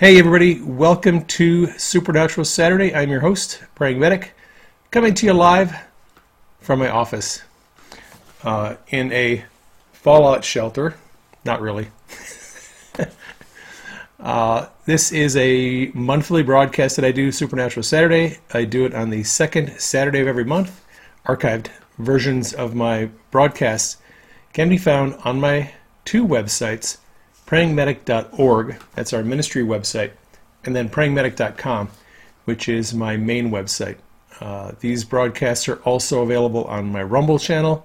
Hey, everybody, welcome to Supernatural Saturday. I'm your host, Praying Medic, coming to you live from my office uh, in a fallout shelter. Not really. uh, this is a monthly broadcast that I do, Supernatural Saturday. I do it on the second Saturday of every month. Archived versions of my broadcasts can be found on my two websites prayingmedic.org, that's our ministry website, and then prayingmedic.com, which is my main website. Uh, these broadcasts are also available on my Rumble channel.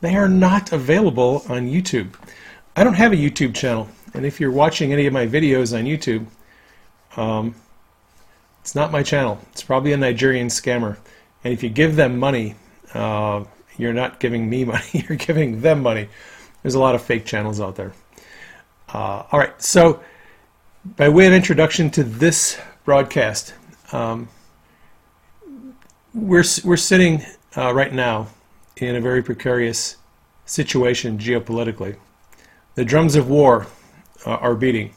They are not available on YouTube. I don't have a YouTube channel, and if you're watching any of my videos on YouTube, um, it's not my channel. It's probably a Nigerian scammer. And if you give them money, uh, you're not giving me money, you're giving them money. There's a lot of fake channels out there. Uh, all right, so by way of introduction to this broadcast, um, we're we're sitting uh, right now in a very precarious situation geopolitically. The drums of war uh, are beating,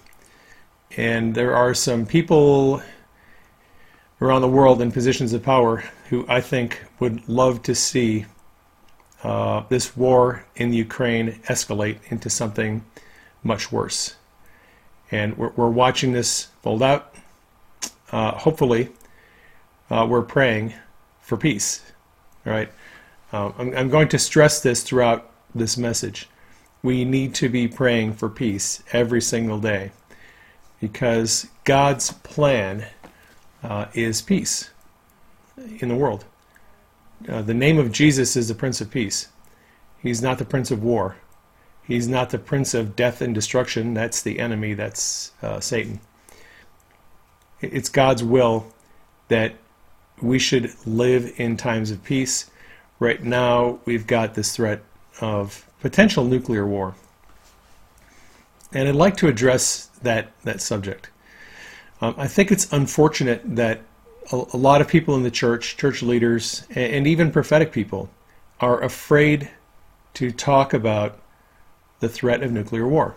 and there are some people around the world in positions of power who I think would love to see uh, this war in Ukraine escalate into something much worse. And we're, we're watching this fold out. Uh, hopefully, uh, we're praying for peace. All right. Um, I'm, I'm going to stress this throughout this message. We need to be praying for peace every single day because God's plan uh, is peace in the world. Uh, the name of Jesus is the Prince of Peace. He's not the Prince of War. He's not the prince of death and destruction. That's the enemy. That's uh, Satan. It's God's will that we should live in times of peace. Right now, we've got this threat of potential nuclear war. And I'd like to address that, that subject. Um, I think it's unfortunate that a, a, lot of people in the church, church leaders, and, and even prophetic people, are afraid to talk about the threat of nuclear war.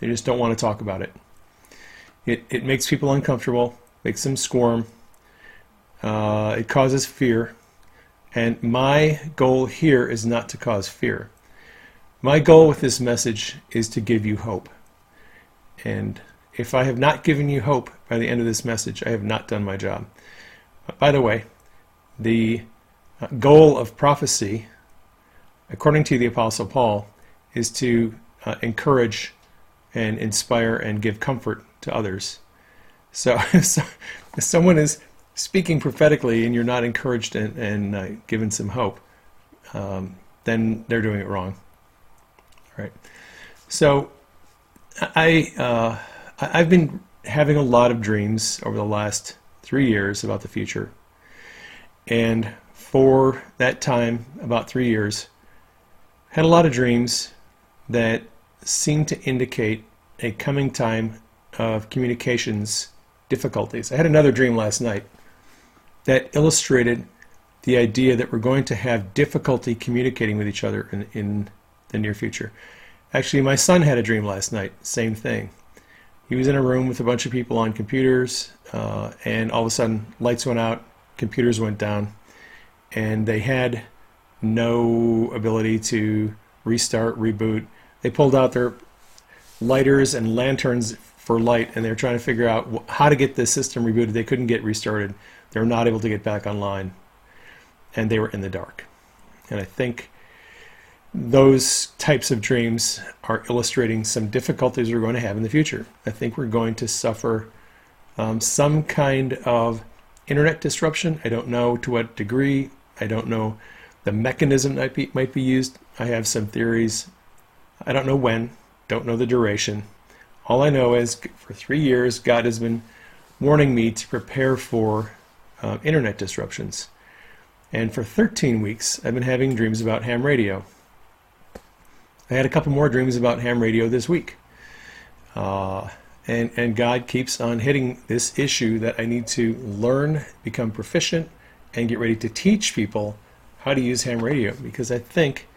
They just don't want to talk about it. It, it makes people uncomfortable, makes them squirm, uh, it causes fear. And my goal here is not to cause fear. My goal with this message is to give you hope. And if I have not given you hope by the end of this message, I have not done my job. By the way, the uh, goal of prophecy, according to the Apostle Paul, is to uh, encourage and inspire and give comfort to others. So, so if someone is speaking prophetically and you're not encouraged and, and uh, given some hope, um, then they're doing it wrong. All right. So I uh, I've been having a lot of dreams over the last three years about the future, and for that time, about three years, had a lot of dreams that seem to indicate a coming time of communications difficulties. I had another dream last night that illustrated the idea that we're going to have difficulty communicating with each other in, in the near future. Actually, my son had a dream last night, same thing. He was in a room with a bunch of people on computers, uh, and all of a sudden, lights went out, computers went down, and they had no ability to restart, reboot, they pulled out their lighters and lanterns for light, and they were trying to figure out how to get the system rebooted. They couldn't get restarted. They were not able to get back online, and they were in the dark. And I think those types of dreams are illustrating some difficulties we're going to have in the future. I think we're going to suffer um, some kind of internet disruption. I don't know to what degree. I don't know the mechanism that might be, might be used. I have some theories I don't know when, don't know the duration. All I know is for three years, God has been warning me to prepare for uh, internet disruptions. And for 13 weeks, I've been having dreams about ham radio. I had a couple more dreams about ham radio this week. Uh, and, and God keeps on hitting this issue that I need to learn, become proficient, and get ready to teach people how to use ham radio because I think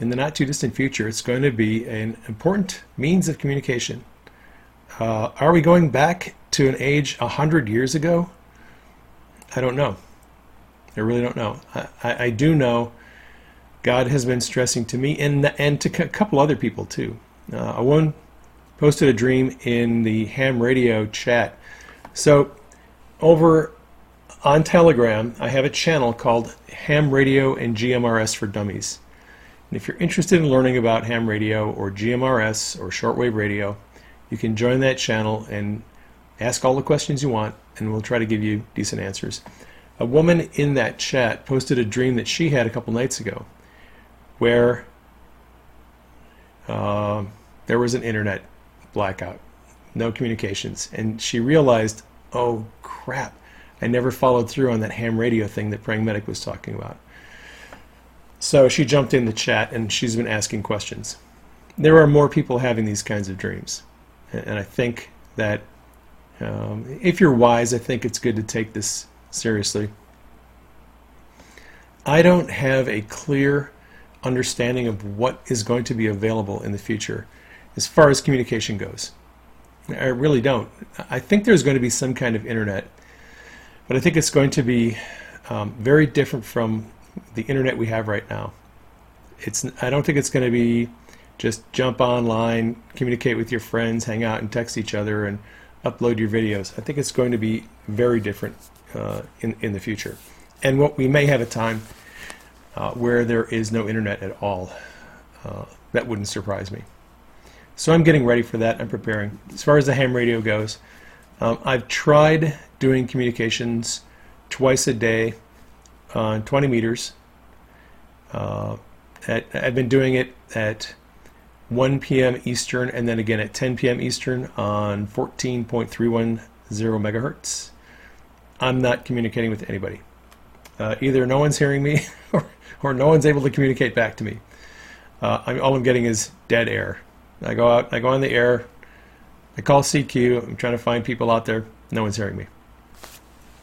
in the not too distant future, it's going to be an important means of communication. Uh, are we going back to an age a hundred years ago? I don't know. I really don't know. I, I, I, do know God has been stressing to me and and to a couple other people too. Uh, a woman posted a dream in the ham radio chat. So over on Telegram, I have a channel called Ham Radio and GMRS for Dummies. And if you're interested in learning about ham radio or GMRS or shortwave radio, you can join that channel and ask all the questions you want, and we'll try to give you decent answers. A woman in that chat posted a dream that she had a couple nights ago where uh, there was an internet blackout, no communications, and she realized, oh crap, I never followed through on that ham radio thing that Praying Medic was talking about. So she jumped in the chat and she's been asking questions. There are more people having these kinds of dreams. And I think that um, if you're wise, I think it's good to take this seriously. I don't have a clear understanding of what is going to be available in the future as far as communication goes. I really don't. I think there's going to be some kind of internet, but I think it's going to be um, very different from the internet we have right now. It's I don't think it's going to be just jump online, communicate with your friends, hang out and text each other and upload your videos. I think it's going to be very different uh, in, in the future. And what we may have a time uh, where there is no internet at all. Uh, that wouldn't surprise me. So I'm getting ready for that. I'm preparing. As far as the ham radio goes, um, I've tried doing communications twice a day on 20 meters. Uh, at, I've been doing it at 1 p.m. Eastern and then again at 10 p.m. Eastern on 14.310 megahertz. I'm not communicating with anybody. Uh, either no one's hearing me or, or, no one's able to communicate back to me. Uh, I'm, all I'm getting is dead air. I go out, I go on the air, I call CQ, I'm trying to find people out there, no one's hearing me.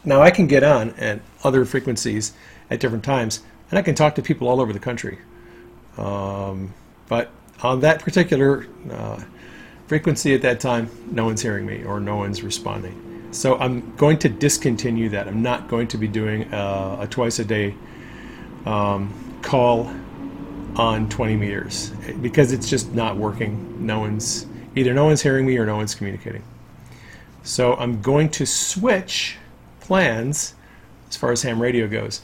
Now I can get on at other frequencies at different times, and I can talk to people all over the country. Um, but on that particular uh, frequency at that time, no one's hearing me or no one's responding. So I'm going to discontinue that. I'm not going to be doing a, a twice a day um, call on 20 meters because it's just not working. No one's either no one's hearing me or no one's communicating. So I'm going to switch plans as far as ham radio goes.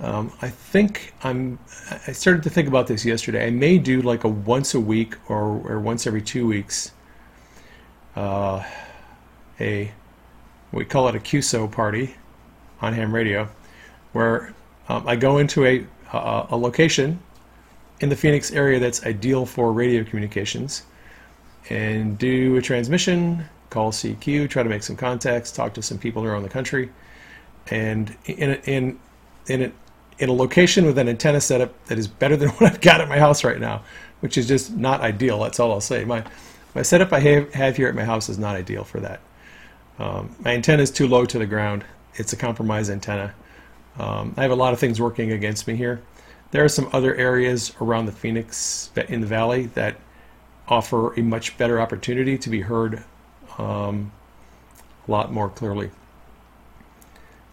Um, I think I'm. I started to think about this yesterday. I may do like a once a week or, or once every two weeks. Uh, a we call it a QSO party on ham radio, where um, I go into a, a, a location in the Phoenix area that's ideal for radio communications and do a transmission, call CQ, try to make some contacts, talk to some people around the country, and in a, in in a, in a location with an antenna setup that is better than what I've got at my house right now, which is just not ideal. That's all I'll say. My my setup I have, have here at my house is not ideal for that. Um, my antenna is too low to the ground. It's a compromised antenna. Um, I have a lot of things working against me here. There are some other areas around the Phoenix in the valley that offer a much better opportunity to be heard um, a lot more clearly.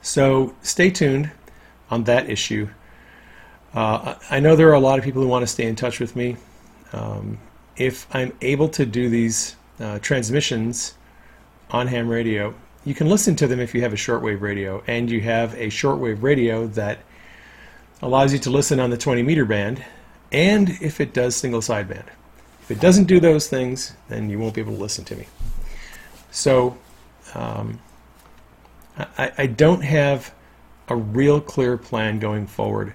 So stay tuned on that issue. Uh, I know there are a lot of people who want to stay in touch with me. Um, if I'm able to do these uh, transmissions on ham radio, you can listen to them if you have a shortwave radio and you have a shortwave radio that allows you to listen on the 20 meter band and if it does single sideband. If it doesn't do those things, then you won't be able to listen to me. So um, I, I, don't have a real clear plan going forward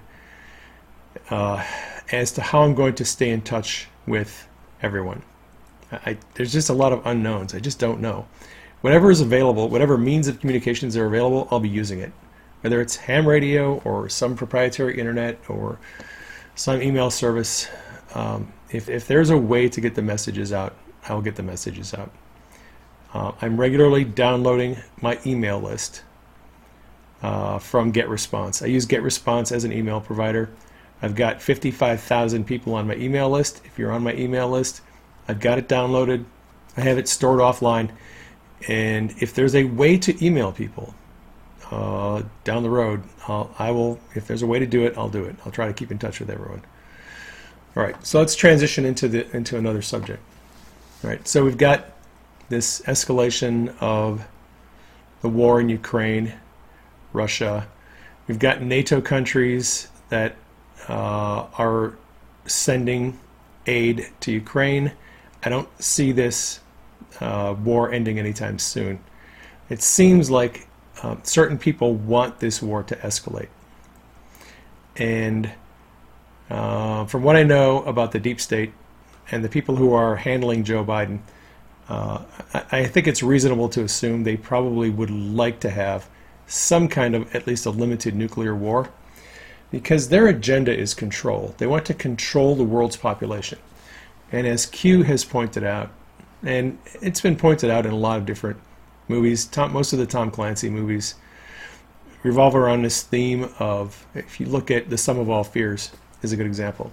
uh, as to how I'm going to stay in touch with everyone. I, there's just a lot of unknowns. I just don't know. Whatever is available, whatever means of communications are available, I'll be using it. Whether it's ham radio or some proprietary internet or some email service, um, if, if there's a way to get the messages out, I will get the messages out. Uh, I'm regularly downloading my email list uh, from GetResponse. I use GetResponse as an email provider. I've got 55,000 people on my email list. If you're on my email list, I've got it downloaded. I have it stored offline. And if there's a way to email people uh, down the road, I'll, I will, if there's a way to do it, I'll do it. I'll try to keep in touch with everyone. All right, so let's transition into the into another subject. All right, so we've got this escalation of the war in Ukraine, Russia. We've got NATO countries that uh, are sending aid to Ukraine. I don't see this uh, war ending anytime soon. It seems like um, certain people want this war to escalate. And uh, from what I know about the deep state and the people who are handling Joe Biden, uh, I, think it's reasonable to assume they probably would like to have some kind of at least a limited nuclear war because their agenda is control. They want to control the world's population. And as Q has pointed out, and it's been pointed out in a lot of different movies, Tom, most of the Tom Clancy movies revolve around this theme of, if you look at The Sum of All Fears, is a good example.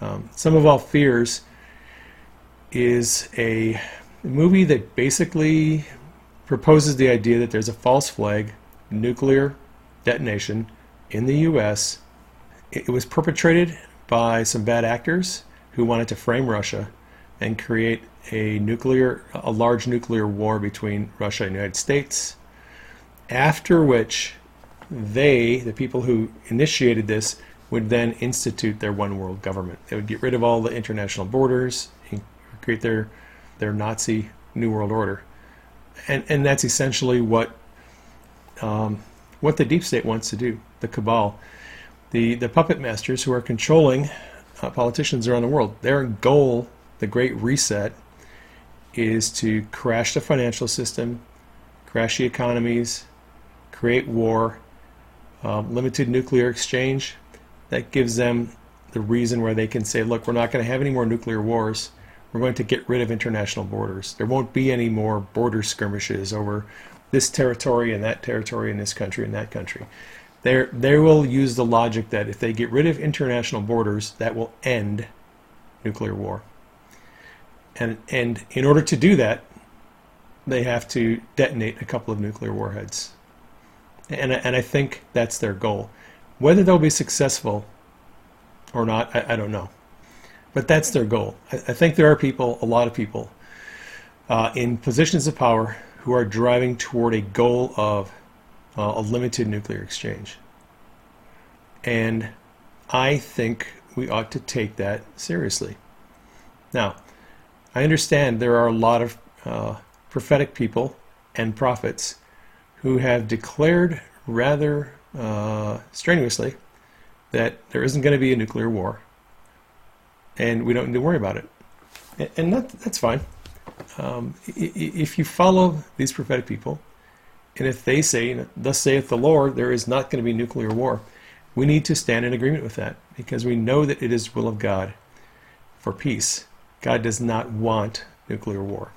Um, Sum of All Fears is a movie that basically proposes the idea that there's a false flag, nuclear detonation in the U.S. It was perpetrated by some bad actors who wanted to frame Russia and create a nuclear, a large nuclear war between Russia and the United States. After which, they, the people who initiated this, would then institute their one world government. They would get rid of all the international borders, and create their their Nazi New World Order, and and that's essentially what um, what the deep state wants to do. The cabal, the the puppet masters who are controlling uh, politicians around the world. Their goal, the Great Reset, is to crash the financial system, crash the economies, create war, um, limited nuclear exchange. That gives them the reason where they can say, look, we're not going to have any more nuclear wars. We're going to get rid of international borders. There won't be any more border skirmishes over this territory and that territory in this country and that country. They they will use the logic that if they get rid of international borders, that will end nuclear war. And and in order to do that, they have to detonate a couple of nuclear warheads. And and I think that's their goal. Whether they'll be successful or not, I, I don't know. But that's their goal. I, I, think there are people, a lot of people, uh, in positions of power who are driving toward a goal of uh, a limited nuclear exchange. And I think we ought to take that seriously. Now, I understand there are a lot of uh, prophetic people and prophets who have declared rather uh, strenuously that there isn't going to be a nuclear war and we don't need to worry about it. And that, that's fine. Um, if you follow these prophetic people, and if they say, Thus saith the Lord, there is not going to be nuclear war, we need to stand in agreement with that because we know that it is will of God for peace. God does not want nuclear war.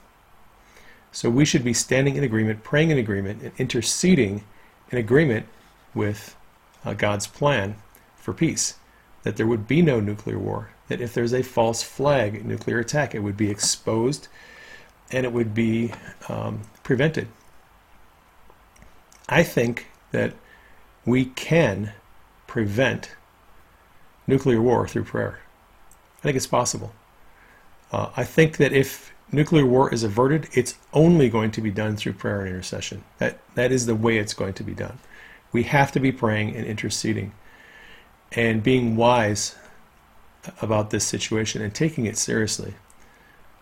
So we should be standing in agreement, praying in agreement, and interceding in agreement with uh, God's plan for peace. That there would be no nuclear war. That if there's a false flag nuclear attack, it would be exposed and it would be um, prevented. I think that we can prevent nuclear war through prayer. I think it's possible. Uh, I think that if nuclear war is averted, it's only going to be done through prayer and intercession. That that is the way it's going to be done. We have to be praying and interceding, and being wise about this situation and taking it seriously.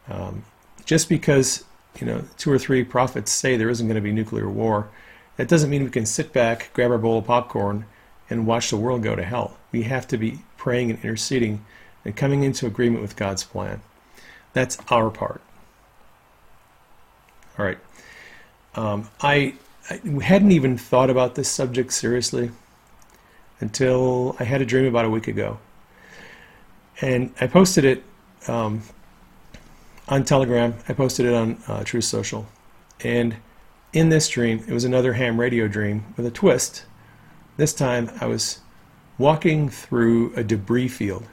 Um, just because you know two or three prophets say there isn't going to be nuclear war, that doesn't mean we can sit back, grab our bowl of popcorn, and watch the world go to hell. We have to be praying and interceding and coming into agreement with God's plan. That's our part. All right. Um, I, I hadn't even thought about this subject seriously until I had a dream about a week ago. And I posted it um, on Telegram. I posted it on uh, Truth Social. And in this dream, it was another ham radio dream with a twist. This time I was walking through a debris field.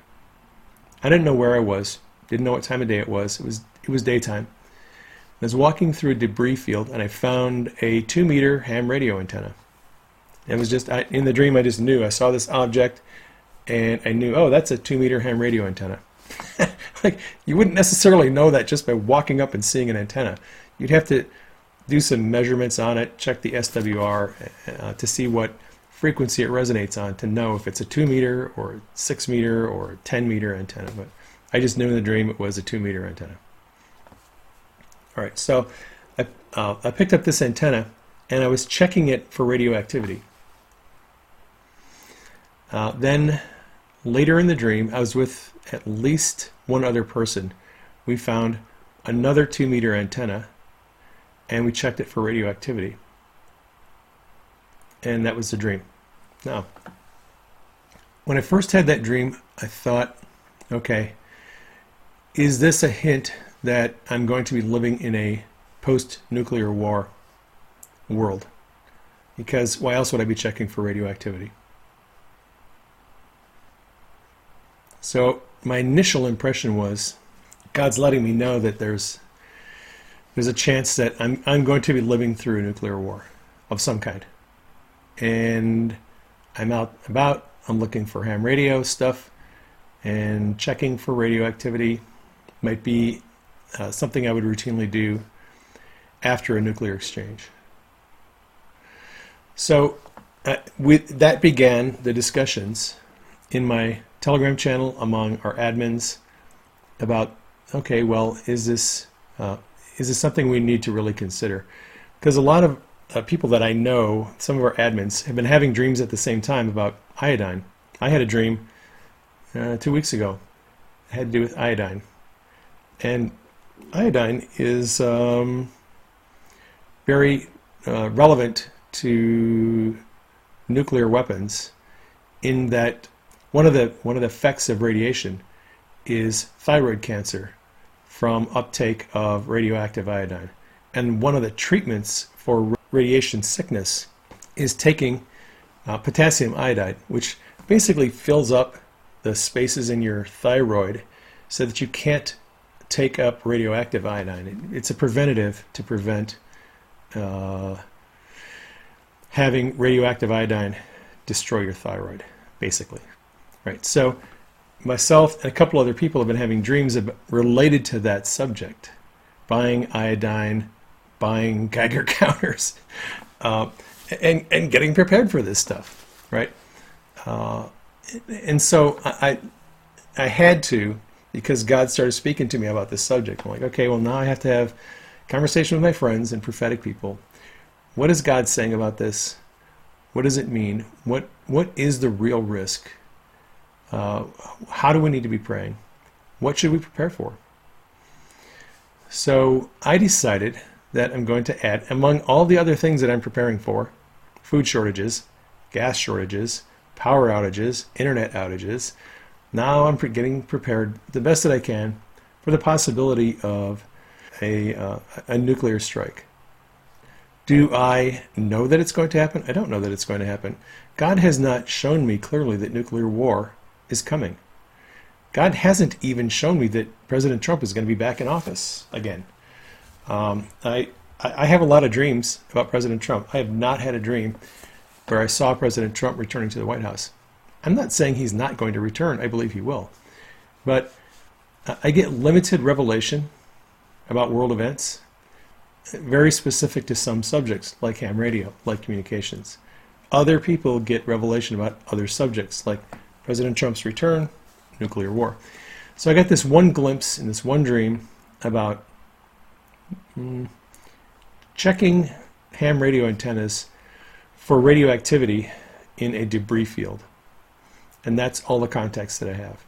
I didn't know where I was, didn't know what time of day it was. It was it was daytime. I was walking through a debris field and I found a two meter ham radio antenna. It was just I, in the dream. I just knew I saw this object, and I knew, oh, that's a two meter ham radio antenna. like you wouldn't necessarily know that just by walking up and seeing an antenna. You'd have to do some measurements on it, check the SWR uh, to see what frequency it resonates on to know if it's a two meter or six meter or 10 meter antenna. But I just knew in the dream it was a two meter antenna. All right, so I, uh, I picked up this antenna and I was checking it for radioactivity. Uh, then later in the dream, I was with at least one other person. We found another two meter antenna and we checked it for radioactivity. And that was the dream. Now, when I first had that dream, I thought, okay, is this a hint that I'm going to be living in a post nuclear war world? Because why else would I be checking for radioactivity? So my initial impression was God's letting me know that there's there's a chance that I'm I'm going to be living through a nuclear war of some kind. And I'm out about, I'm looking for ham radio stuff and checking for radioactivity might be uh, something I would routinely do after a nuclear exchange. So uh, with, that began the discussions in my Telegram channel among our admins about okay, well, is this uh, is this something we need to really consider? Because a lot of uh, people that I know, some of our admins, have been having dreams at the same time about iodine. I had a dream uh, two weeks ago. It had to do with iodine, and iodine is um, very uh, relevant to nuclear weapons in that one of the one of the effects of radiation is thyroid cancer from uptake of radioactive iodine. And one of the treatments for radiation sickness is taking uh, potassium iodide, which basically fills up the spaces in your thyroid so that you can't take up radioactive iodine. It's a preventative to prevent uh, having radioactive iodine destroy your thyroid, basically. Right. So myself and a couple other people have been having dreams about, related to that subject, buying iodine, buying Geiger counters, uh, and and getting prepared for this stuff, right? Uh, and so I I had to because God started speaking to me about this subject. I'm like, okay, well now I have to have conversation with my friends and prophetic people. What is God saying about this? What does it mean? What what is the real risk? Uh, how do we need to be praying? What should we prepare for? So I decided that I'm going to add, among all the other things that I'm preparing for, food shortages, gas shortages, power outages, internet outages, now I'm getting prepared the best that I can for the possibility of a, uh, a nuclear strike. Do I know that it's going to happen? I don't know that it's going to happen. God has not shown me clearly that nuclear war is coming. God hasn't even shown me that President Trump is going to be back in office again. Um, I I have a lot of dreams about President Trump. I have not had a dream where I saw President Trump returning to the White House. I'm not saying he's not going to return. I believe he will, but I get limited revelation about world events, very specific to some subjects like ham radio, like communications. Other people get revelation about other subjects like President Trump's return, nuclear war. So I got this one glimpse in this one dream about mm, checking ham radio antennas for radioactivity in a debris field. And that's all the context that I have.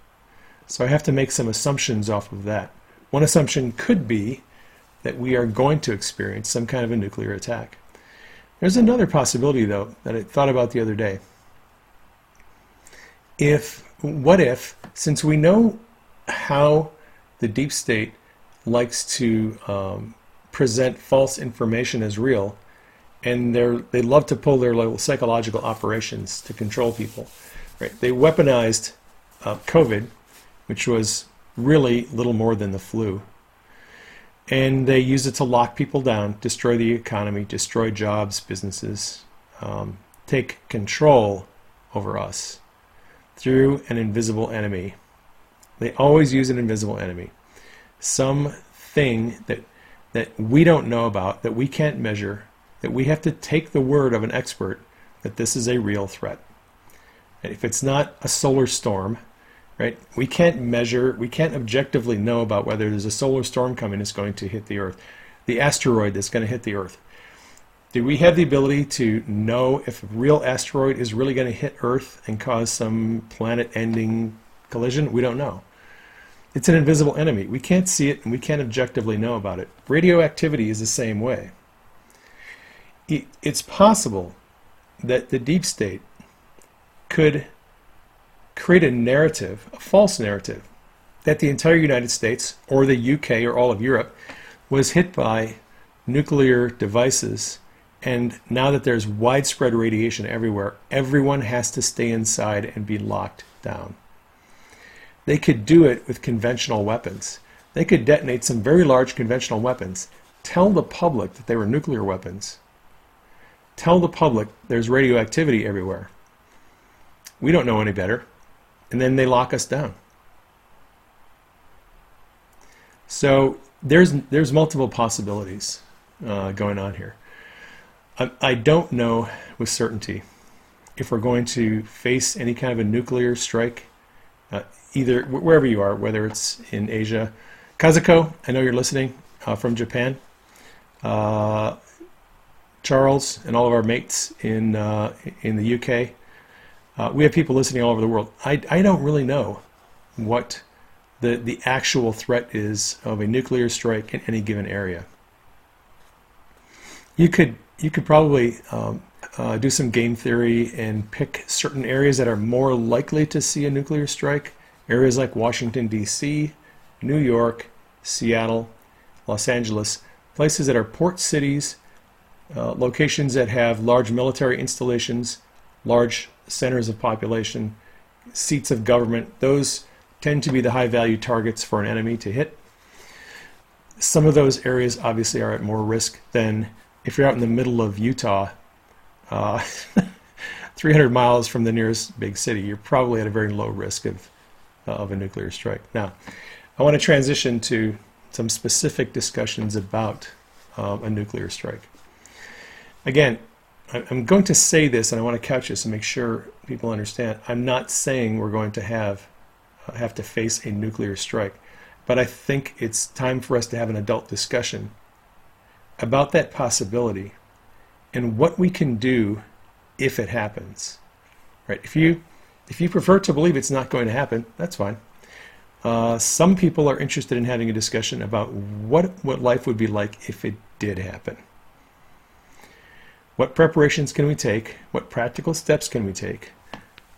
So I have to make some assumptions off of that. One assumption could be that we are going to experience some kind of a nuclear attack. There's another possibility, though, that I thought about the other day if what if since we know how the deep state likes to um, present false information as real and they they love to pull their little psychological operations to control people right? They weaponized uh, covid which was really little more than the flu. And they use it to lock people down, destroy the economy, destroy jobs, businesses, um, take control over us through an invisible enemy. They always use an invisible enemy, something that that we don't know about, that we can't measure, that we have to take the word of an expert that this is a real threat. And if it's not a solar storm, right? We can't measure, we can't objectively know about whether there's a solar storm coming that's going to hit the Earth, the asteroid that's going to hit the Earth. Do we have the ability to know if a real asteroid is really going to hit Earth and cause some planet ending collision? We don't know. It's an invisible enemy. We can't see it and we can't objectively know about it. Radioactivity is the same way. It's possible that the deep state could create a narrative, a false narrative, that the entire United States or the UK or all of Europe was hit by nuclear devices. And now that there's widespread radiation everywhere, everyone has to stay inside and be locked down. They could do it with conventional weapons. They could detonate some very large conventional weapons, tell the public that they were nuclear weapons, tell the public there's radioactivity everywhere. We don't know any better and then they lock us down. So there's there's multiple possibilities uh, going on here. I, don't know with certainty if we're going to face any kind of a nuclear strike, uh, either wherever you are, whether it's in Asia. Kazuko, I know you're listening uh, from Japan. Uh, Charles and all of our mates in uh, in the UK. Uh, we have people listening all over the world. I, I don't really know what the, the actual threat is of a nuclear strike in any given area. You could you could probably um, uh, do some game theory and pick certain areas that are more likely to see a nuclear strike. Areas like Washington D.C., New York, Seattle, Los Angeles, places that are port cities, uh, locations that have large military installations, large centers of population, seats of government, those tend to be the high value targets for an enemy to hit. Some of those areas obviously are at more risk than if you're out in the middle of Utah, uh, 300 miles from the nearest big city, you're probably at a very low risk of, uh, of a nuclear strike. Now, I want to transition to some specific discussions about um, a nuclear strike. Again, I'm going to say this, and I want to couch this and make sure people understand. I'm not saying we're going to have uh, have to face a nuclear strike, but I think it's time for us to have an adult discussion about that possibility and what we can do if it happens. Right? If you if you prefer to believe it's not going to happen, that's fine. Uh, some people are interested in having a discussion about what what life would be like if it did happen. What preparations can we take? What practical steps can we take?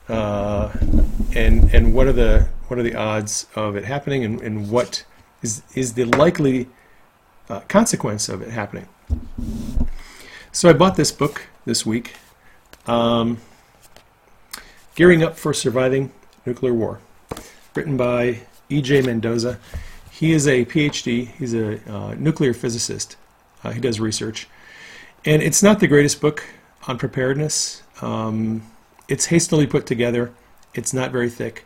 Uh, and and what are the what are the odds of it happening? And, and what is is the likely uh, consequence of it happening? So I bought this book this week, um, "Gearing Up for Surviving Nuclear War," written by E.J. Mendoza. He is a PhD. He's a uh, nuclear physicist. Uh, he does research. And it's not the greatest book on preparedness. Um, it's hastily put together. It's not very thick.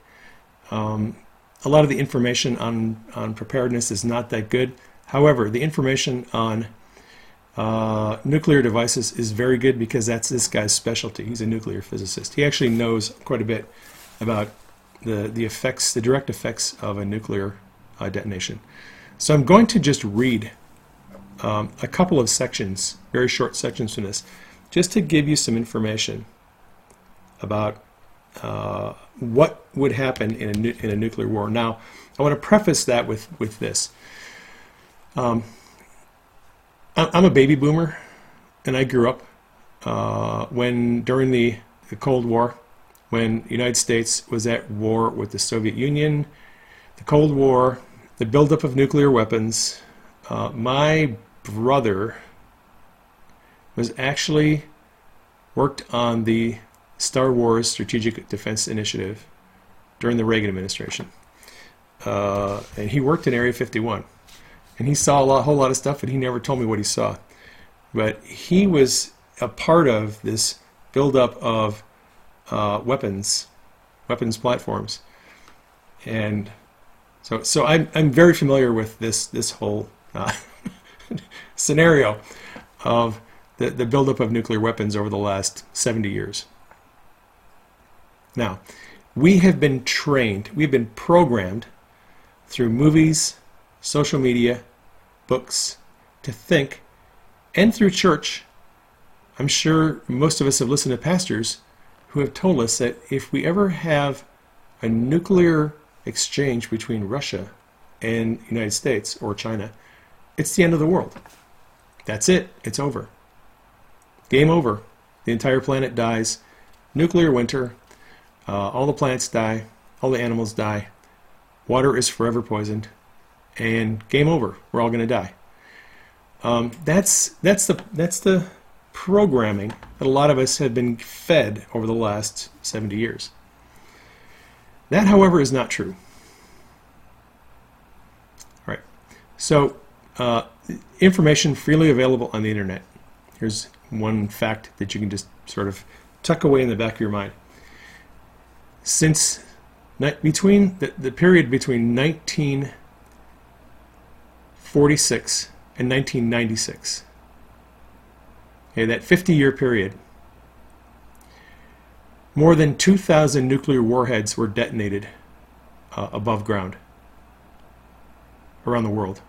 Um, a lot of the information on, on preparedness is not that good. However, the information on uh, nuclear devices is very good because that's this guy's specialty. He's a nuclear physicist. He actually knows quite a bit about the, the effects, the direct effects of a nuclear uh, detonation. So I'm going to just read um, a couple of sections, very short sections from this, just to give you some information about uh, what would happen in a, in a nuclear war. Now, I want to preface that with, with this. Um, I'm a baby boomer, and I grew up uh, when during the, the Cold War, when the United States was at war with the Soviet Union, the Cold War, the buildup of nuclear weapons. Uh, my brother was actually worked on the Star Wars Strategic Defense Initiative during the Reagan administration. Uh, and he worked in Area 51. And he saw a lot, whole lot of stuff, but he never told me what he saw. But he was a part of this buildup of uh, weapons, weapons platforms, and so so I'm I'm very familiar with this this whole uh, scenario of the the buildup of nuclear weapons over the last 70 years. Now, we have been trained, we've been programmed through movies, social media, books, to think, and through church. I'm sure most of us have listened to pastors who have told us that if we ever have a nuclear exchange between Russia and the United States or China, it's the end of the world. That's it. It's over. Game over. The entire planet dies. Nuclear winter. Uh, all the plants die. All the animals die. Water is forever poisoned. And game over. We're all going to die. Um, that's that's the that's the programming that a lot of us have been fed over the last 70 years. That, however, is not true. All right. So, uh, information freely available on the internet. Here's one fact that you can just sort of tuck away in the back of your mind. Since between the, the period between 1946 and 1996, okay, that 50 year period, more than 2,000 nuclear warheads were detonated uh, above ground around the world.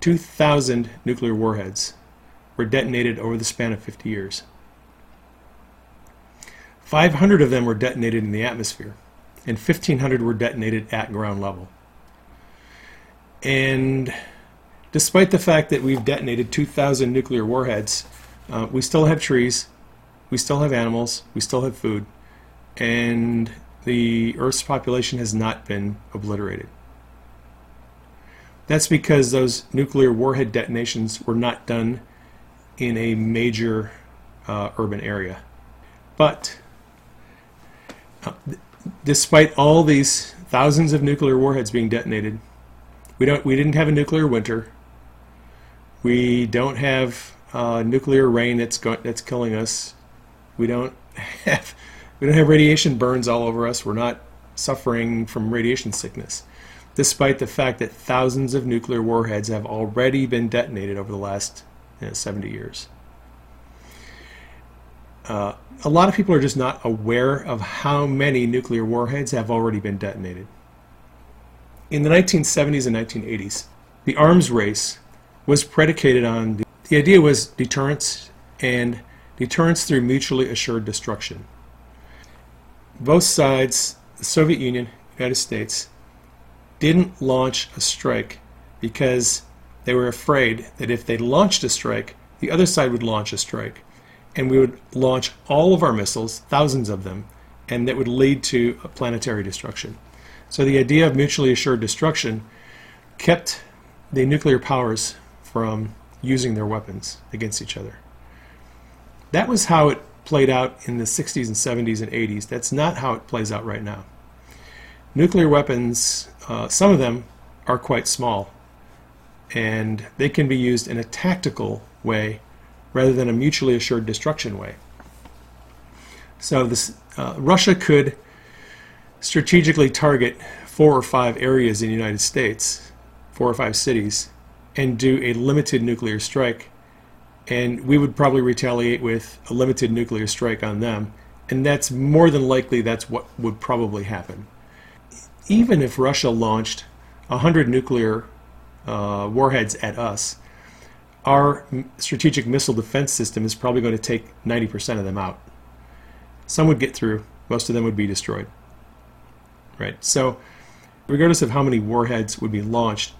2,000 nuclear warheads were detonated over the span of 50 years. 500 of them were detonated in the atmosphere, and 1,500 were detonated at ground level. And despite the fact that we've detonated 2,000 nuclear warheads, uh, we still have trees, we still have animals, we still have food, and the Earth's population has not been obliterated. That's because those nuclear warhead detonations were not done in a major uh, urban area. But uh, despite all these thousands of nuclear warheads being detonated, we don't we didn't have a nuclear winter. We don't have uh, nuclear rain that's go- that's killing us. We don't have we don't have radiation burns all over us. We're not suffering from radiation sickness, despite the fact that thousands of nuclear warheads have already been detonated over the last you know, 70 years. Uh, a lot of people are just not aware of how many nuclear warheads have already been detonated. In the 1970s and 1980s, the arms race was predicated on the, the idea was deterrence and deterrence through mutually assured destruction. Both sides, the Soviet Union, United States, didn't launch a strike because they were afraid that if they launched a strike, the other side would launch a strike. And we would launch all of our missiles, thousands of them, and that would lead to planetary destruction. So the idea of mutually assured destruction kept the nuclear powers from using their weapons against each other. That was how it played out in the 60s and 70s and 80s. That's not how it plays out right now. Nuclear weapons, uh, some of them are quite small, and they can be used in a tactical way rather than a mutually assured destruction way. So this, uh, Russia could strategically target four or five areas in the United States, four or five cities, and do a limited nuclear strike and we would probably retaliate with a limited nuclear strike on them. And that's more than likely that's what would probably happen. Even if Russia launched 100 nuclear uh, warheads at us, our strategic missile defense system is probably going to take 90% of them out. Some would get through, most of them would be destroyed. Right? So, regardless of how many warheads would be launched,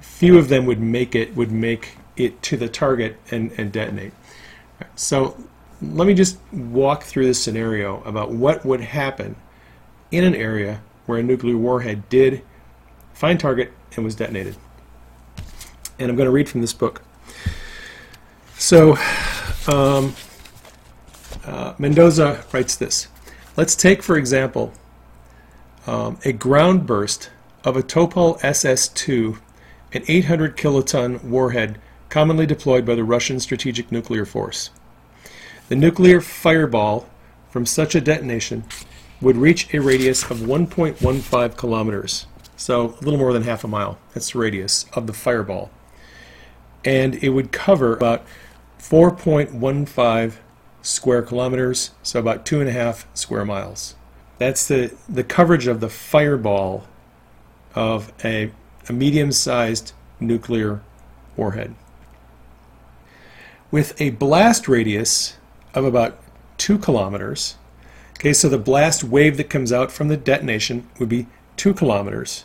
few of them would make it would make it to the target and, and detonate. So let me just walk through this scenario about what would happen in an area where a nuclear warhead did find target and was detonated. And I'm going to read from this book. So um, uh, Mendoza writes this. Let's take, for example, um, a ground burst of a Topol SS-2, an 800 kiloton warhead commonly deployed by the Russian Strategic Nuclear Force. The nuclear fireball from such a detonation would reach a radius of 1.15 kilometers, so a little more than half a mile. That's the radius of the fireball. And it would cover about 4.15 square kilometers, so about two and a half square miles. That's the, the coverage of the fireball of a, a medium-sized nuclear warhead. With a blast radius of about two kilometers, okay, so the blast wave that comes out from the detonation would be two kilometers.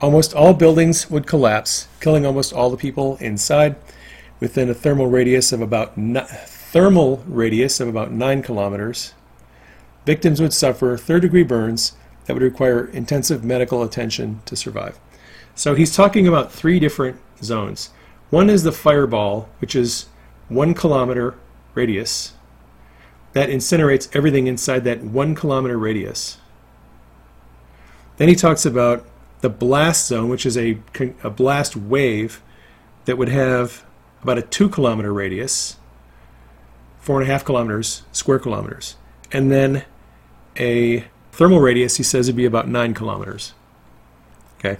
Almost all buildings would collapse, killing almost all the people inside within a thermal radius of about thermal radius of about 9 kilometers. Victims would suffer third degree burns that would require intensive medical attention to survive. So he's talking about three different zones. One is the fireball, which is one kilometer radius that incinerates everything inside that one kilometer radius. Then he talks about the blast zone, which is a, a blast wave that would have about a two kilometer radius, four and a half kilometers, square kilometers. And then a thermal radius, he says, would be about nine kilometers. Okay,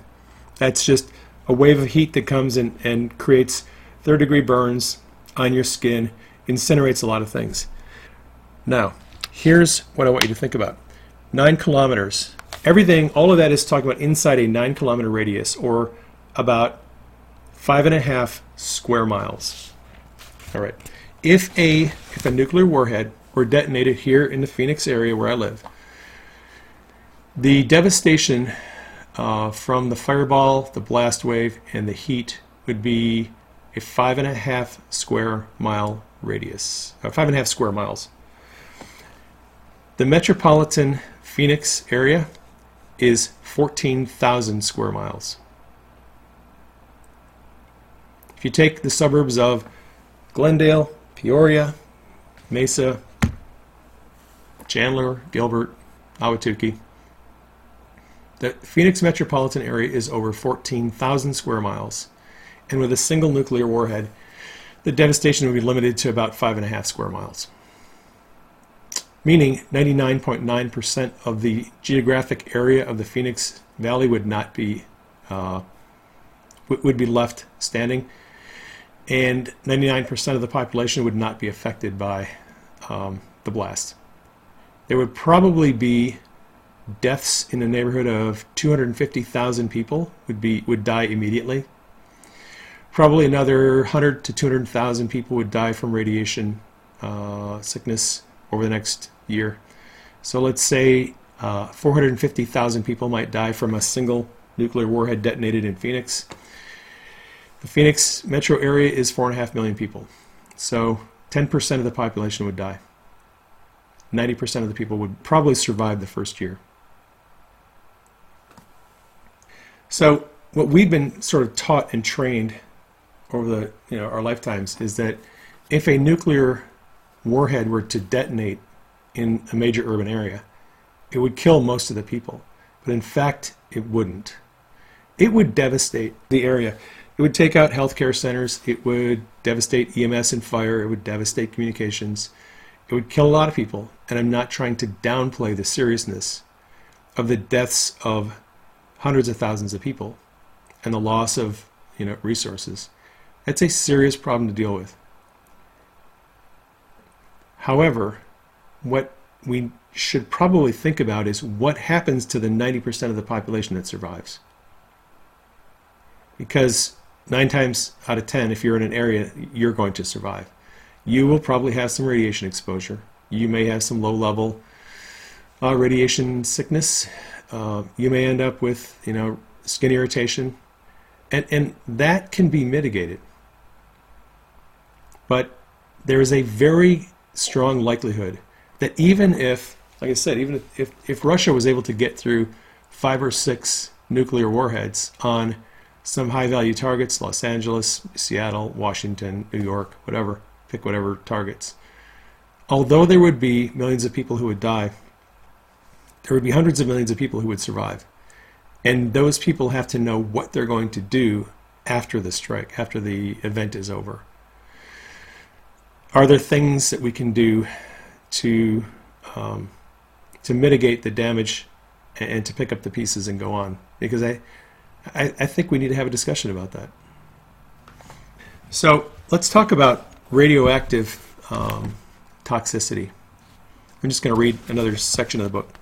that's just a wave of heat that comes in and creates third degree burns on your skin, incinerates a lot of things. Now, here's what I want you to think about. Nine kilometers. Everything, all of that is talking about inside a nine kilometer radius or about five and a half square miles. All right. If a if a nuclear warhead were detonated here in the Phoenix area where I live, the devastation uh, from the fireball, the blast wave, and the heat would be a five and a half square mile radius, uh, five and a half square miles. The metropolitan Phoenix area is 14,000 square miles. If you take the suburbs of Glendale, Peoria, Mesa, Chandler, Gilbert, Ahwatukee, the Phoenix metropolitan area is over 14,000 square miles, and with a single nuclear warhead, the devastation would be limited to about five and a half square miles. Meaning 99.9% of the geographic area of the Phoenix Valley would not be uh, would be left standing, and 99% of the population would not be affected by um, the blast. There would probably be deaths in the neighborhood of 250,000 people would be would die immediately. Probably another 100 to 200,000 people would die from radiation uh, sickness over the next year. So let's say uh, 450,000 people might die from a single nuclear warhead detonated in Phoenix. The Phoenix metro area is 4.5 million people. So 10% of the population would die. 90% of the people would probably survive the first year. So what we've been sort of taught and trained over the you know our lifetimes is that if a nuclear warhead were to detonate in a major urban area, it would kill most of the people. But in fact, it wouldn't. It would devastate the area. It would take out healthcare centers. It would devastate EMS and fire. It would devastate communications. It would kill a lot of people. And I'm not trying to downplay the seriousness of the deaths of hundreds of thousands of people and the loss of you know resources. That's a serious problem to deal with. However, what we should probably think about is what happens to the 90% of the population that survives. Because nine times out of ten, if you're in an area, you're going to survive. You will probably have some radiation exposure. You may have some low level uh, radiation sickness. Uh, you may end up with, you know, skin irritation. And, and that can be mitigated. But there is a very strong likelihood that even if, like I said, even if, if, if Russia was able to get through five or six nuclear warheads on some high value targets Los Angeles, Seattle, Washington, New York, whatever, pick whatever targets. Although there would be millions of people who would die, there would be hundreds of millions of people who would survive. And those people have to know what they're going to do after the strike, after the event is over. Are there things that we can do to um, to mitigate the damage and, to pick up the pieces and go on? Because I, I, I think we need to have a discussion about that. So let's talk about radioactive um, toxicity. I'm just going to read another section of the book.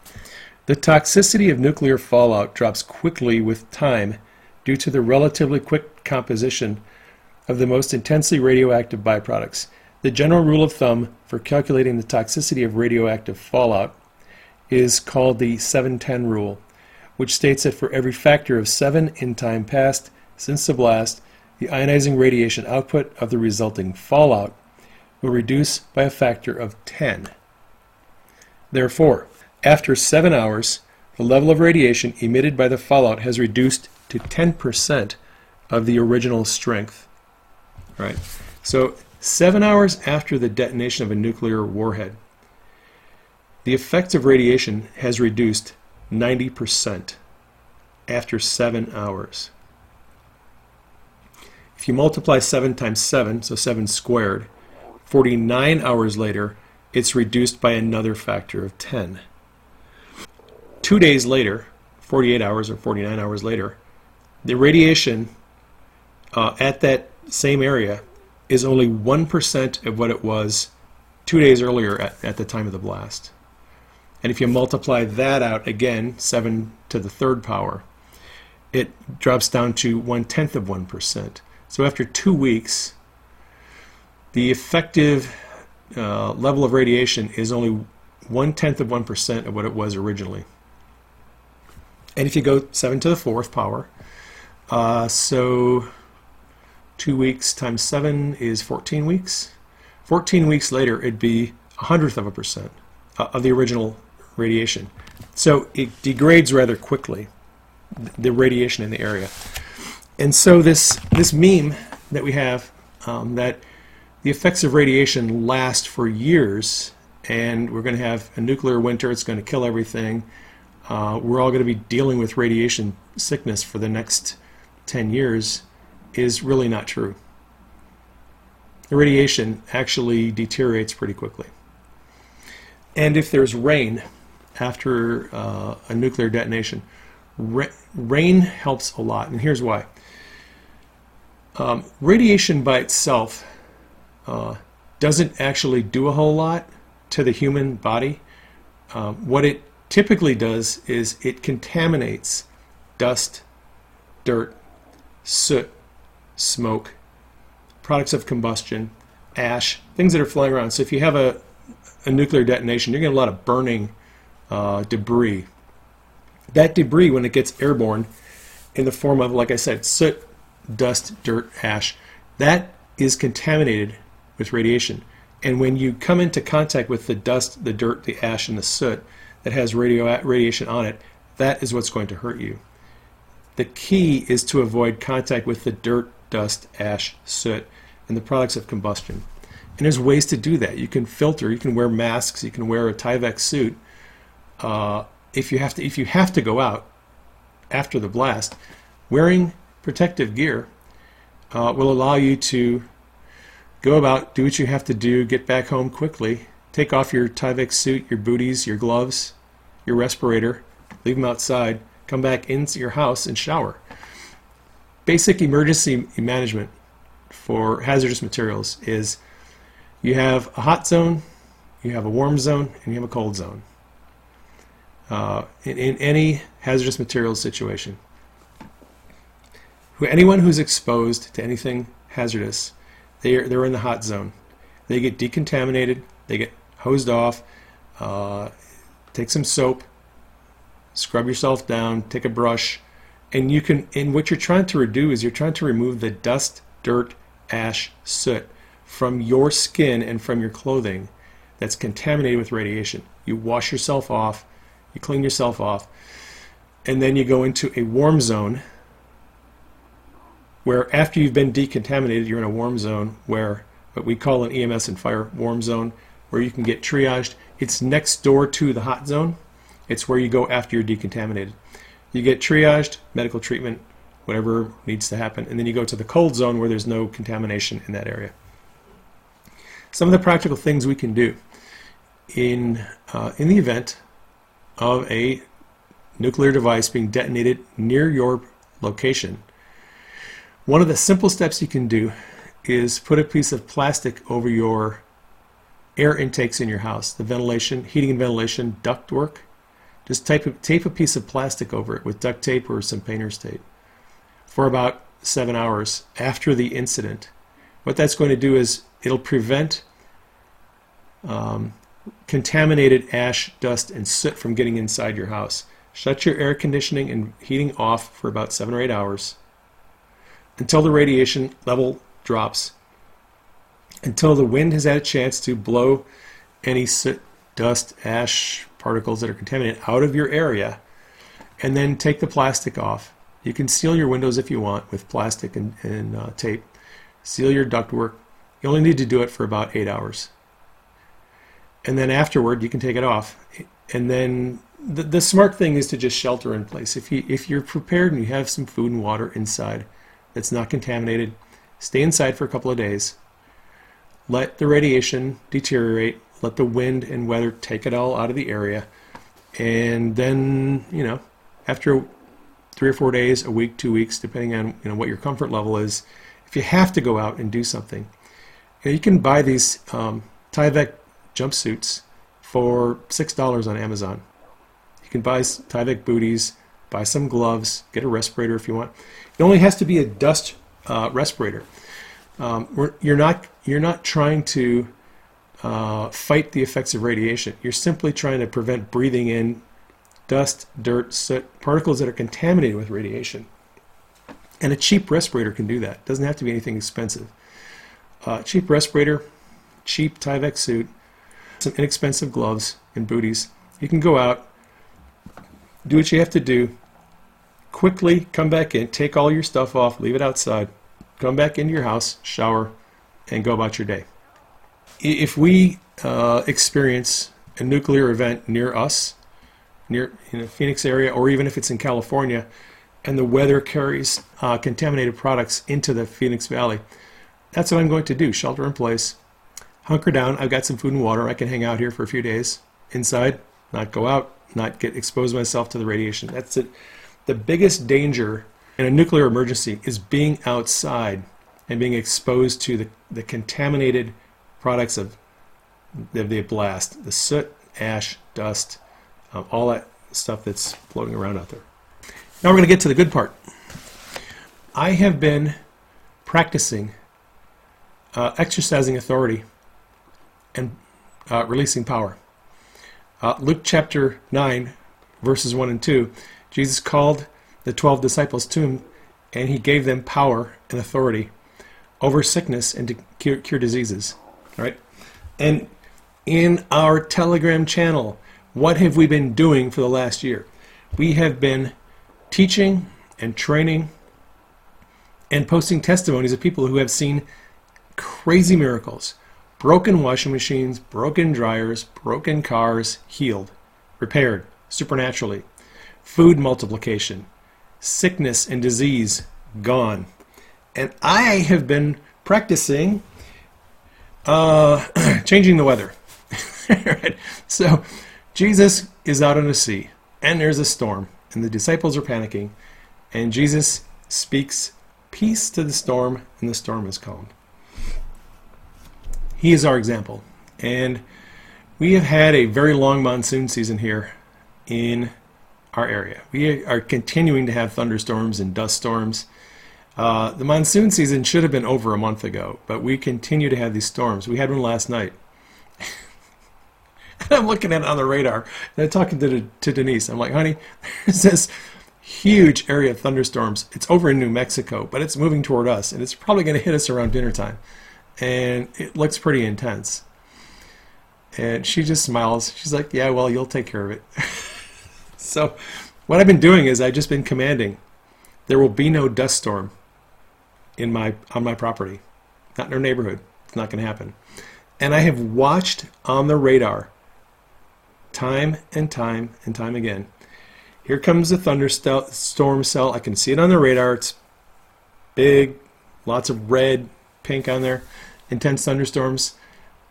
The toxicity of nuclear fallout drops quickly with time due to the relatively quick composition of the most intensely radioactive byproducts. The general rule of thumb for calculating the toxicity of radioactive fallout is called the 710 rule, which states that for every factor of 7 in time passed since the blast, the ionizing radiation output of the resulting fallout will reduce by a factor of 10. Therefore, after 7 hours, the level of radiation emitted by the fallout has reduced to 10% of the original strength. Right? So, 7 hours after the detonation of a nuclear warhead, the effects of radiation has reduced 90% after 7 hours. If you multiply 7 times 7, so 7 squared, 49 hours later, it's reduced by another factor of 10. Two days later, 48 hours or 49 hours later, the radiation uh, at that same area is only 1% of what it was two days earlier at, at the time of the blast. And if you multiply that out again, 7 to the third power, it drops down to one tenth of 1%. So after two weeks, the effective uh, level of radiation is only one tenth of 1% of what it was originally. And if you go 7 to the fourth power, uh, so two weeks times 7 is 14 weeks. 14 weeks later, it'd be a hundredth of a percent uh, of the original radiation. So it degrades rather quickly, the radiation in the area. And so this, this meme that we have, um, that the effects of radiation last for years, and we're going to have a nuclear winter, it's going to kill everything. Uh, we're all going to be dealing with radiation sickness for the next 10 years, is really not true. The radiation actually deteriorates pretty quickly. And if there's rain after uh, a nuclear detonation, ra rain helps a lot, and here's why. Um, radiation by itself uh, doesn't actually do a whole lot to the human body. Um, what it typically does is it contaminates dust, dirt, soot, smoke, products of combustion, ash, things that are flying around. So if you have a, a nuclear detonation, you're going to get a lot of burning uh, debris. That debris, when it gets airborne, in the form of, like I said, soot, dust, dirt, ash, that is contaminated with radiation. And when you come into contact with the dust, the dirt, the ash, and the soot that has radio radiation on it, that is what's going to hurt you. The key is to avoid contact with the dirt, dust, ash, soot, and the products of combustion. And there's ways to do that. You can filter. You can wear masks. You can wear a Tyvek suit. Uh, if you have to, if you have to go out after the blast, wearing protective gear uh, will allow you to go about, do what you have to do, get back home quickly, take off your Tyvek suit, your booties, your gloves, your respirator, leave them outside, come back into your house and shower. Basic emergency management for hazardous materials is you have a hot zone, you have a warm zone, and you have a cold zone. Uh, in, in any hazardous materials situation anyone who's exposed to anything hazardous, they're, they're in the hot zone. They get decontaminated, they get hosed off, uh, take some soap, scrub yourself down, take a brush, and you can, and what you're trying to do is you're trying to remove the dust, dirt, ash, soot from your skin and from your clothing that's contaminated with radiation. You wash yourself off, you clean yourself off, and then you go into a warm zone where after you've been decontaminated, you're in a warm zone where what we call an EMS and fire warm zone, where you can get triaged. It's next door to the hot zone. It's where you go after you're decontaminated. You get triaged, medical treatment, whatever needs to happen, and then you go to the cold zone where there's no contamination in that area. Some of the practical things we can do in uh, in the event of a nuclear device being detonated near your location. One of the simple steps you can do is put a piece of plastic over your air intakes in your house, the ventilation, heating and ventilation duct work. Just tape, tape a piece of plastic over it with duct tape or some painter's tape for about seven hours after the incident. What that's going to do is it'll prevent um, contaminated ash, dust, and soot from getting inside your house. Shut your air conditioning and heating off for about seven or eight hours until the radiation level drops, until the wind has had a chance to blow any soot, dust, ash particles that are contaminated out of your area, and then take the plastic off. You can seal your windows if you want with plastic and, and uh, tape. Seal your ductwork. You only need to do it for about eight hours and then afterward you can take it off. And then the, the smart thing is to just shelter in place. If you if you're prepared and you have some food and water inside that's not contaminated, stay inside for a couple of days. Let the radiation deteriorate. Let the wind and weather take it all out of the area, and then you know after three or four days, a week, two weeks, depending on you know what your comfort level is. If you have to go out and do something, you, know, you can buy these um, Tyvek jumpsuits for $6 on Amazon. You can buy Tyvek booties, buy some gloves, get a respirator if you want. It only has to be a dust uh, respirator. Um, you're not you're not trying to uh, fight the effects of radiation. You're simply trying to prevent breathing in dust, dirt, soot, particles that are contaminated with radiation. And a cheap respirator can do that. It doesn't have to be anything expensive. Uh, cheap respirator, cheap Tyvek suit, some inexpensive gloves and booties. You can go out, do what you have to do, quickly come back in, take all your stuff off, leave it outside, come back into your house, shower, and go about your day. If we uh, experience a nuclear event near us, near in the Phoenix area, or even if it's in California, and the weather carries uh, contaminated products into the Phoenix Valley, that's what I'm going to do. Shelter in place, hunker down. I've got some food and water. I can hang out here for a few days inside, not go out, not get expose myself to the radiation. That's it. The biggest danger in a nuclear emergency is being outside and being exposed to the, the contaminated products of the, the blast, the soot, ash, dust, um, all that stuff that's floating around out there. Now we're going to get to the good part. I have been practicing uh, exercising authority and uh, releasing power. Uh, Luke chapter 9, verses 1 and 2, Jesus called the 12 disciples to him and he gave them power and authority over sickness and to cure, cure diseases. Right? And in our Telegram channel, what have we been doing for the last year? We have been teaching and training and posting testimonies of people who have seen crazy miracles broken washing machines, broken dryers, broken cars healed, repaired supernaturally, food multiplication, sickness and disease gone. And I have been practicing uh, changing the weather. right? So Jesus is out on the sea, and there's a storm, and the disciples are panicking, and Jesus speaks peace to the storm, and the storm is calmed. He is our example. And we have had a very long monsoon season here in our area. We are continuing to have thunderstorms and dust storms. Uh, the monsoon season should have been over a month ago, but we continue to have these storms. We had one last night. I'm looking at it on the radar, and I'm talking to, to Denise. I'm like, honey, there's this huge area of thunderstorms. It's over in New Mexico, but it's moving toward us, and it's probably going to hit us around dinner time and it looks pretty intense. And she just smiles. She's like, "Yeah, well, you'll take care of it." so, what I've been doing is I've just been commanding there will be no dust storm in my on my property, not in our neighborhood. It's not going to happen. And I have watched on the radar time and time and time again here comes the thunderstorm cell. I can see it on the radar. It's big, lots of red, pink on there, intense thunderstorms.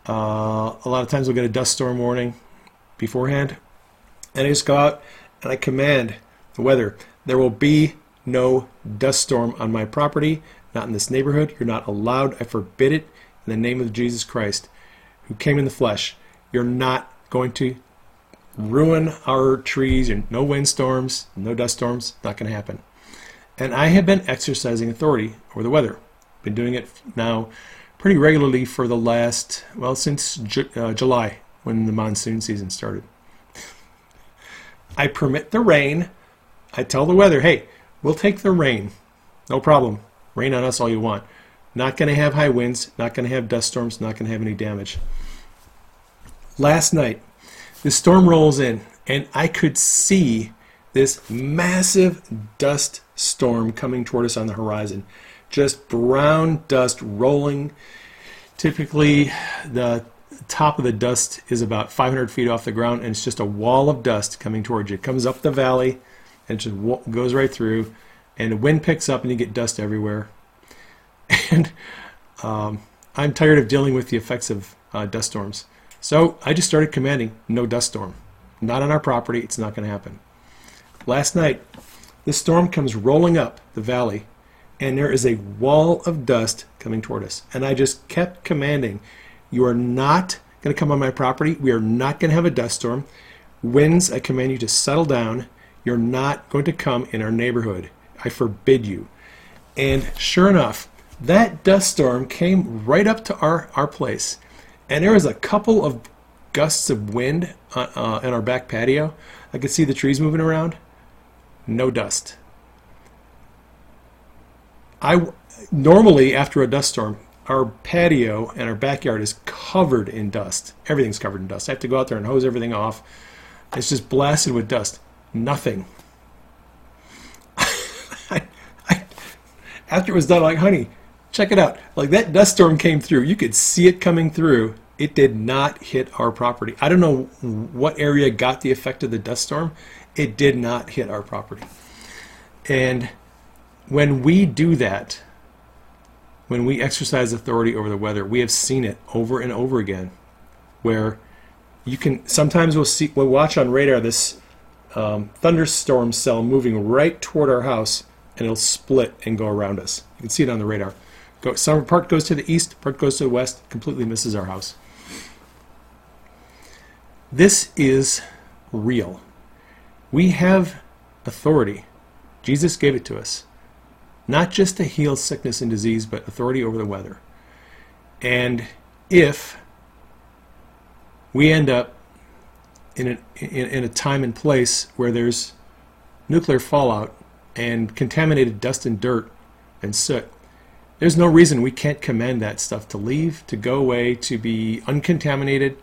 Uh, a lot of times we'll get a dust storm warning beforehand. And I just go out and I command the weather. There will be no dust storm on my property, not in this neighborhood. You're not allowed. I forbid it in the name of Jesus Christ, who came in the flesh. You're not going to ruin our trees no windstorms, no dust storms. Not going to happen. And I have been exercising authority over the weather. Been doing it now pretty regularly for the last, well, since Ju- uh, July when the monsoon season started. I permit the rain. I tell the weather, hey, we'll take the rain. No problem. Rain on us all you want. Not going to have high winds, not going to have dust storms, not going to have any damage. Last night, the storm rolls in, and I could see this massive dust storm coming toward us on the horizon. Just brown dust rolling. Typically, the top of the dust is about 500 feet off the ground, and it's just a wall of dust coming towards you. It comes up the valley, and just goes right through, and the wind picks up, and you get dust everywhere. And um, I'm tired of dealing with the effects of uh, dust storms. So I just started commanding no dust storm. Not on our property, it's not going to happen. Last night, this storm comes rolling up the valley, and there is a wall of dust coming toward us. And I just kept commanding, You are not going to come on my property. We are not going to have a dust storm. Winds, I command you to settle down. You're not going to come in our neighborhood. I forbid you. And sure enough, that dust storm came right up to our, our place. And there was a couple of gusts of wind uh, uh, in our back patio. I could see the trees moving around no dust. I normally after a dust storm, our patio and our backyard is covered in dust. Everything's covered in dust. I have to go out there and hose everything off. It's just blasted with dust. Nothing. I, I, after it was done, I'm like, honey, check it out. Like that dust storm came through. You could see it coming through. It did not hit our property. I don't know what area got the effect of the dust storm it did not hit our property. And when we do that, when we exercise authority over the weather, we have seen it over and over again, where you can sometimes we'll see we'll watch on radar this um, thunderstorm cell moving right toward our house, and it'll split and go around us. You can see it on the radar. Go, some part goes to the east, part goes to the west, completely misses our house. This is real. We have authority. Jesus gave it to us. Not just to heal sickness and disease, but authority over the weather. And if we end up in a, in, in a time and place where there's nuclear fallout and contaminated dust and dirt and soot, there's no reason we can't command that stuff to leave, to go away, to be uncontaminated,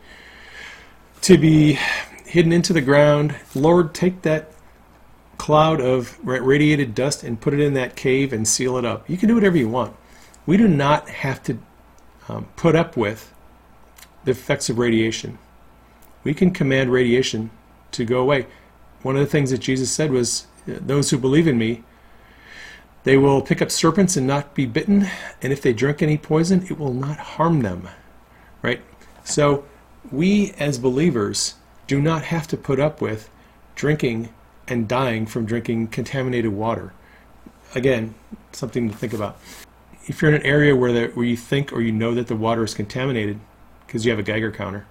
to be hidden into the ground. Lord, take that cloud of radiated dust and put it in that cave and seal it up. You can do whatever you want. We do not have to um, put up with the effects of radiation. We can command radiation to go away. One of the things that Jesus said was, Those who believe in me, they will pick up serpents and not be bitten, and if they drink any poison, it will not harm them. Right? So, we as believers do not have to put up with drinking and dying from drinking contaminated water. Again, something to think about. If you're in an area where, the, where you think or you know that the water is contaminated because you have a Geiger counter,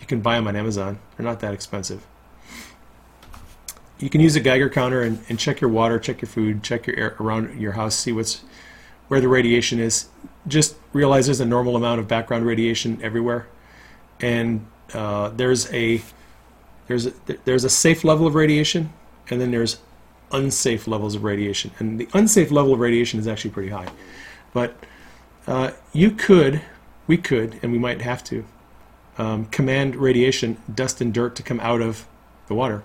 you can buy them on Amazon. They're not that expensive. You can use a Geiger counter and, and check your water, check your food, check your air around your house, see what's where the radiation is. Just realize there's a normal amount of background radiation everywhere, and uh, there's a there's a, there's a safe level of radiation, and then there's unsafe levels of radiation, and the unsafe level of radiation is actually pretty high. But uh, you could, we could, and we might have to um, command radiation, dust and dirt to come out of the water.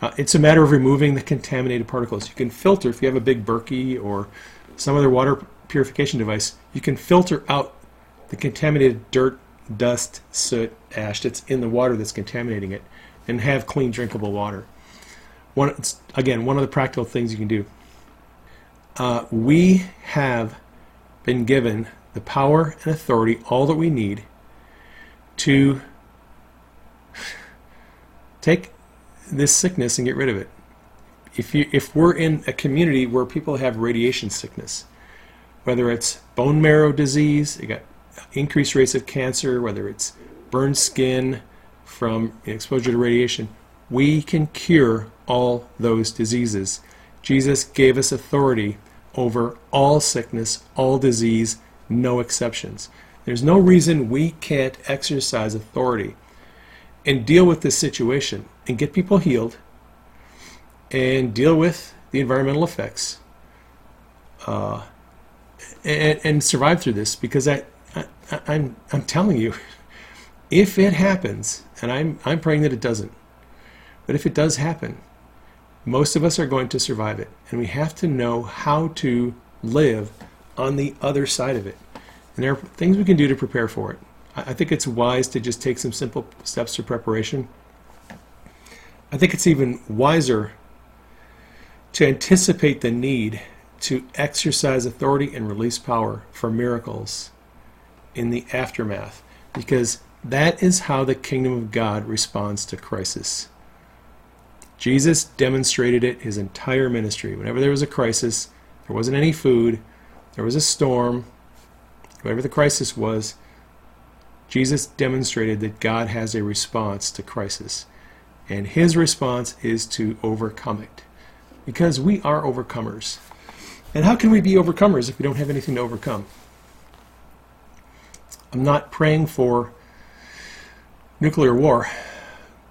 Uh, it's a matter of removing the contaminated particles. You can filter if you have a big Berkey or some other water purification device. You can filter out the contaminated dirt dust, soot, ash that's in the water that's contaminating it, and have clean drinkable water. one again, one of the practical things you can do. Uh, we have been given the power and authority, all that we need, to take this sickness and get rid of it. If you if we're in a community where people have radiation sickness, whether it's bone marrow disease, you got increased rates of cancer, whether it's burned skin from exposure to radiation, we can cure all those diseases. Jesus gave us authority over all sickness, all disease, no exceptions. There's no reason we can't exercise authority and deal with this situation and get people healed and deal with the environmental effects uh, and, and, survive through this because I, I, I'm, I'm telling you, if it happens, and I'm, I'm praying that it doesn't, but if it does happen, most of us are going to survive it. And we have to know how to live on the other side of it. And there are things we can do to prepare for it. I think it's wise to just take some simple steps to preparation. I think it's even wiser to anticipate the need to exercise authority and release power for miracles in the aftermath because that is how the kingdom of God responds to crisis. Jesus demonstrated it his entire ministry. Whenever there was a crisis, there wasn't any food, there was a storm, whatever the crisis was, Jesus demonstrated that God has a response to crisis. And his response is to overcome it. Because we are overcomers. And how can we be overcomers if we don't have anything to overcome? I'm not praying for nuclear war,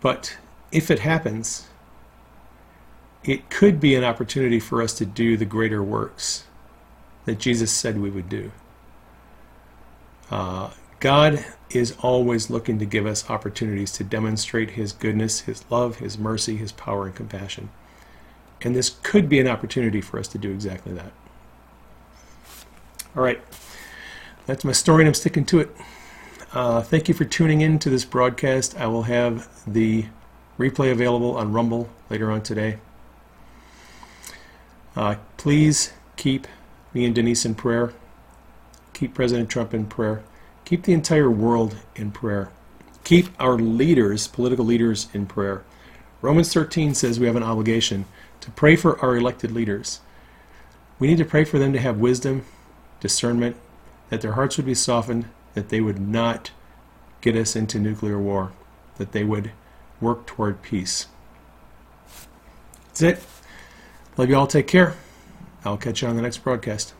but if it happens, it could be an opportunity for us to do the greater works that Jesus said we would do. Uh, God is always looking to give us opportunities to demonstrate His goodness, His love, His mercy, His power, and compassion. And this could be an opportunity for us to do exactly that. All right, that's my story, and I'm sticking to it. Uh, thank you for tuning in to this broadcast. I will have the replay available on Rumble later on today. Uh, please keep me and Denise in prayer. Keep President Trump in prayer. Keep the entire world in prayer. Keep our leaders, political leaders, in prayer. Romans 13 says we have an obligation to pray for our elected leaders. We need to pray for them to have wisdom, discernment, that their hearts would be softened, that they would not get us into nuclear war, that they would work toward peace. That's it. Love you all. Take care. I'll catch you on the next broadcast.